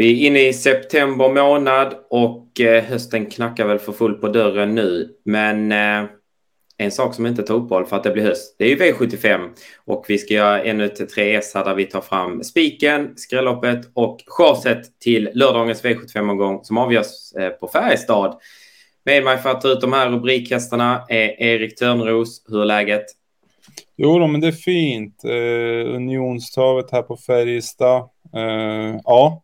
Vi är inne i september månad och eh, hösten knackar väl för fullt på dörren nu. Men eh, en sak som inte tar uppehåll för att det blir höst, det är ju V75. Och vi ska göra ännu ett 3S här där vi tar fram spiken, skrälloppet och chaset till lördagens V75-omgång som avgörs eh, på Färjestad. Med mig för att ta ut de här rubrikhästarna är Erik Törnros. Hur är läget? Jo då, men det är fint. Eh, unionstavet här på Färjestad. Eh, ja,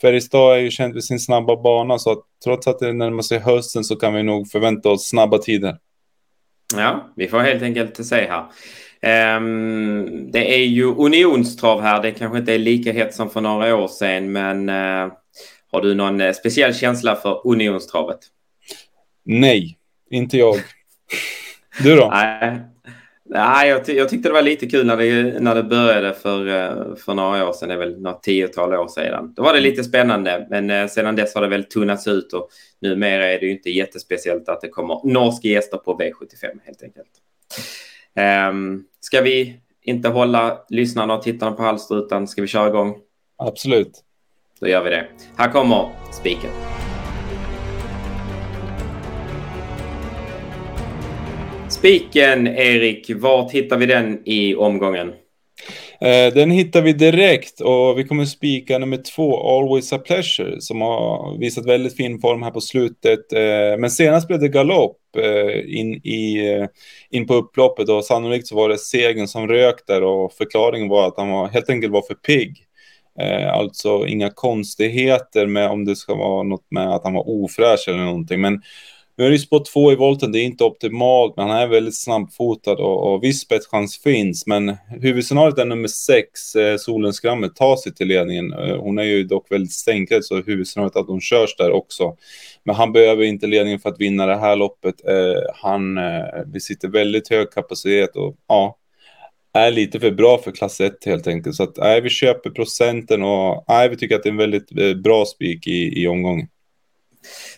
Färjestad är ju känt för sin snabba bana så att trots att det närmar sig hösten så kan vi nog förvänta oss snabba tider. Ja, vi får helt enkelt se här. Um, det är ju unionstrav här. Det kanske inte är lika hett som för några år sedan, men uh, har du någon uh, speciell känsla för unionstravet? Nej, inte jag. Du då? Nej, Nej, jag, ty jag, tyckte det var lite kul när det, när det började för, eh, för några år sedan, det är väl något tiotal år sedan. Då var det lite spännande, men eh, sedan dess har det väl tunnats ut och numera är det ju inte jättespeciellt att det kommer norska gäster på V75 helt enkelt. Um, ska vi inte hålla lyssnarna och tittarna på halster utan ska vi köra igång? Absolut. Då gör vi det. Här kommer spiken. Spiken, Erik, vart hittar vi den i omgången? Eh, den hittar vi direkt och vi kommer spika nummer två, Always a Pleasure, som har visat väldigt fin form här på slutet. Eh, men senast blev det galopp eh, in, i, in på upploppet och sannolikt så var det segern som rök där och förklaringen var att han var, helt enkelt var för pigg. Alltså inga konstigheter med om det ska vara något med att han var ofräsch eller någonting. Men nu är det spår två i volten, det är inte optimalt, men han är väldigt snabbfotad och, och viss spetschans finns. Men huvudscenariot är nummer sex, eh, Solens Skrammet, tar sig till ledningen. Eh, hon är ju dock väldigt stänkrädd, så huvudscenariot är att hon körs där också. Men han behöver inte ledningen för att vinna det här loppet. Eh, han eh, besitter väldigt hög kapacitet och ja, är lite för bra för klass 1 helt enkelt. Så att nej, vi köper procenten och nej, vi tycker att det är en väldigt eh, bra spik i, i omgången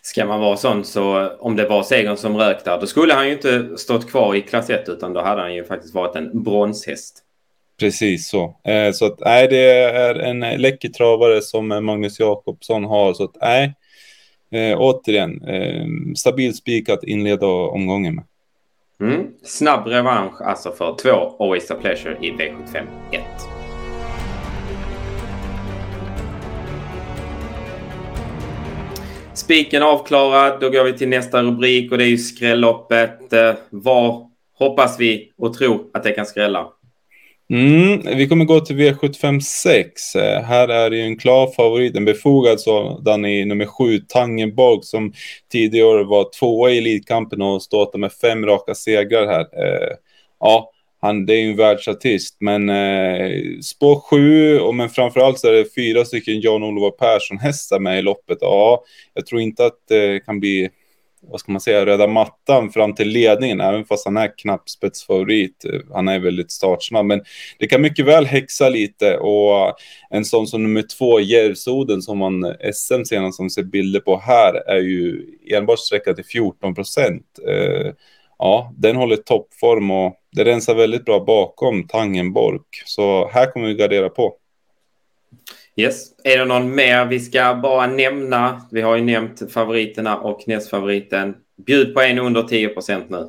ska man vara sån så om det var segern som rök där, då skulle han ju inte stått kvar i klass 1 utan då hade han ju faktiskt varit en bronshäst. Precis så. Eh, så att nej, det är en läcker travare som Magnus Jakobsson har. Så att nej, eh, återigen, eh, stabil spik att inleda omgången med. Mm. Snabb revansch alltså för två Always a Pleasure i V75 1. Spiken avklarad. Då går vi till nästa rubrik och det är ju skrälloppet. Eh, vad hoppas vi och tror att det kan skrälla? Mm, vi kommer gå till V75 6. Eh, här är det ju en klar favorit, en befogad sådan i nummer 7, Tangenborg, som tidigare var tvåa i Elitkampen och stått med fem raka segrar här. Eh, ja, han, det är ju en världsartist, men eh, spår sju, och men framförallt så är det fyra stycken Jan-Olof Persson-hästar med i loppet. Ja, jag tror inte att det kan bli, vad ska man säga, röda mattan fram till ledningen, även fast han är knappspetsfavorit. Han är väldigt startsnabb, men det kan mycket väl häxa lite och en sån som nummer två, Järvsoden, som man SM senast som ser bilder på här, är ju enbart sträckad till 14 procent. Eh, ja, den håller toppform och det rensar väldigt bra bakom Tangenborg. Så här kommer vi gardera på. Yes. Är det någon mer vi ska bara nämna? Vi har ju nämnt favoriterna och nästfavoriten. Bjud på en under 10 procent nu.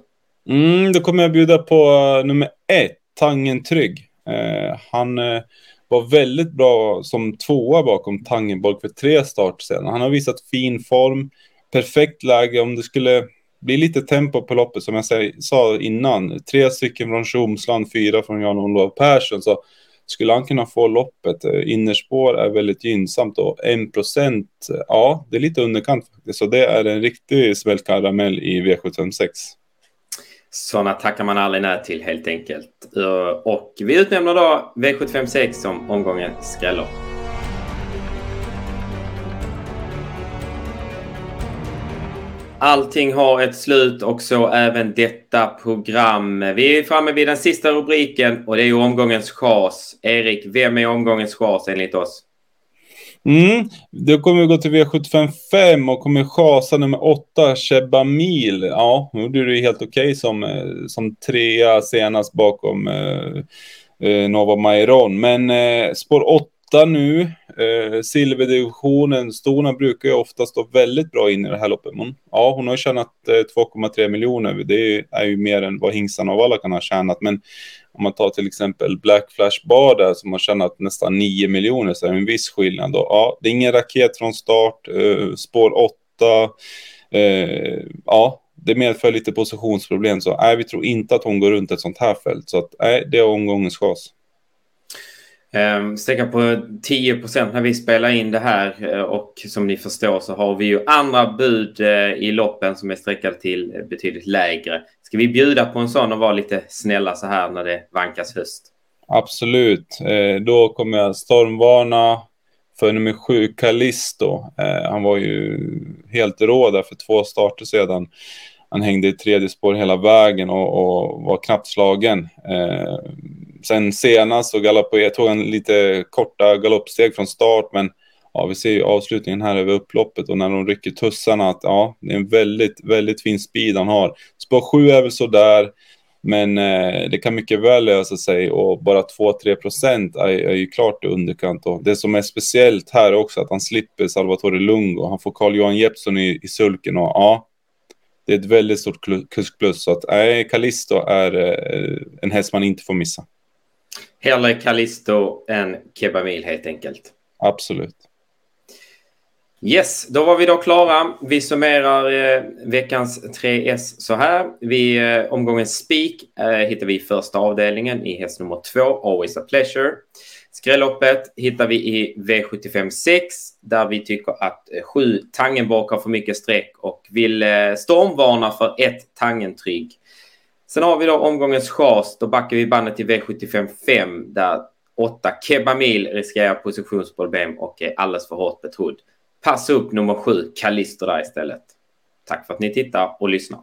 Mm, då kommer jag bjuda på uh, nummer ett, Tangen Trygg. Uh, han uh, var väldigt bra som tvåa bakom Tangenborg för tre start sedan. Han har visat fin form, perfekt läge om det skulle blir lite tempo på loppet som jag sa innan. Tre stycken från Tjomsland, fyra från Jan-Olof Persson. Så skulle han kunna få loppet. Eh, innerspår är väldigt gynnsamt och en procent, eh, ja, det är lite underkant faktiskt. Så det är en riktig smällkaramell i V756. Sådana tackar man aldrig nej till helt enkelt. Eh, och vi utnämner då V756 som omgången skräller. Allting har ett slut och så även detta program. Vi är framme vid den sista rubriken och det är ju omgångens chas. Erik, vem är omgångens chas enligt oss? Mm, då kommer vi gå till V755 och kommer chasa nummer 8, Chebamil. Ja, nu gjorde det helt okej okay som, eh, som trea senast bakom eh, eh Nova Mairon. Men eh, spår åtta nu. Eh, silverdivisionen, Stona brukar ju ofta stå väldigt bra in i det här loppet. Men, ja, hon har tjänat eh, 2,3 miljoner. Det är ju mer än vad hingstarna och alla kan ha tjänat. Men om man tar till exempel Black Flash Bar där som har tjänat nästan 9 miljoner så är det en viss skillnad. Då. Ja, det är ingen raket från start. Eh, spår 8. Eh, ja, det medför lite positionsproblem. Så nej, vi tror inte att hon går runt ett sånt här fält. Så att, nej, det är omgångens chans. Um, sträcka på 10 procent när vi spelar in det här eh, och som ni förstår så har vi ju andra bud eh, i loppen som är sträckade till betydligt lägre. Ska vi bjuda på en sån och vara lite snälla så här när det vankas höst? Absolut. Eh, då kommer jag stormvarna för nummer sju, Callisto. han var ju helt rå där för två starter sedan han hängde i tredje spår hela vägen och, och var knappt slagen. Sen senast så galopperade, tog han lite korta galoppsteg från start, men ja, vi ser ju avslutningen här över upploppet och när de rycker tussarna att ja, det är en väldigt, väldigt fin speed han har. Spår 7 är väl sådär, men eh, det kan mycket väl lösa sig och bara 2-3 procent är, är, ju klart i underkant. Och det som är speciellt här också att han slipper Salvatore Lungo. Han får Carl-Johan Jeppsson i, i sulken och ja, det är ett väldigt stort kuskplus. Så att nej, Callisto är eh, en häst man inte får missa. Hellre Callisto än Kebamil helt enkelt. Absolut. Yes, då var vi då klara. Vi summerar eh, veckans 3S så här. Vi, eh, omgången Speak eh, hittar vi i första avdelningen i häst nummer två, Always a Pleasure. Skrälloppet hittar vi i V75 6 där vi tycker att eh, sju Tangenborg har för mycket streck och vill eh, stormvarna för ett Tangentrygg. Sen har vi då omgångens chas. Då backar vi bandet till V75 5 där åtta Kebamil riskerar positionsproblem och är alldeles för hårt betrodd. Passa upp nummer sju, Callisto där istället. Tack för att ni tittar och lyssnar.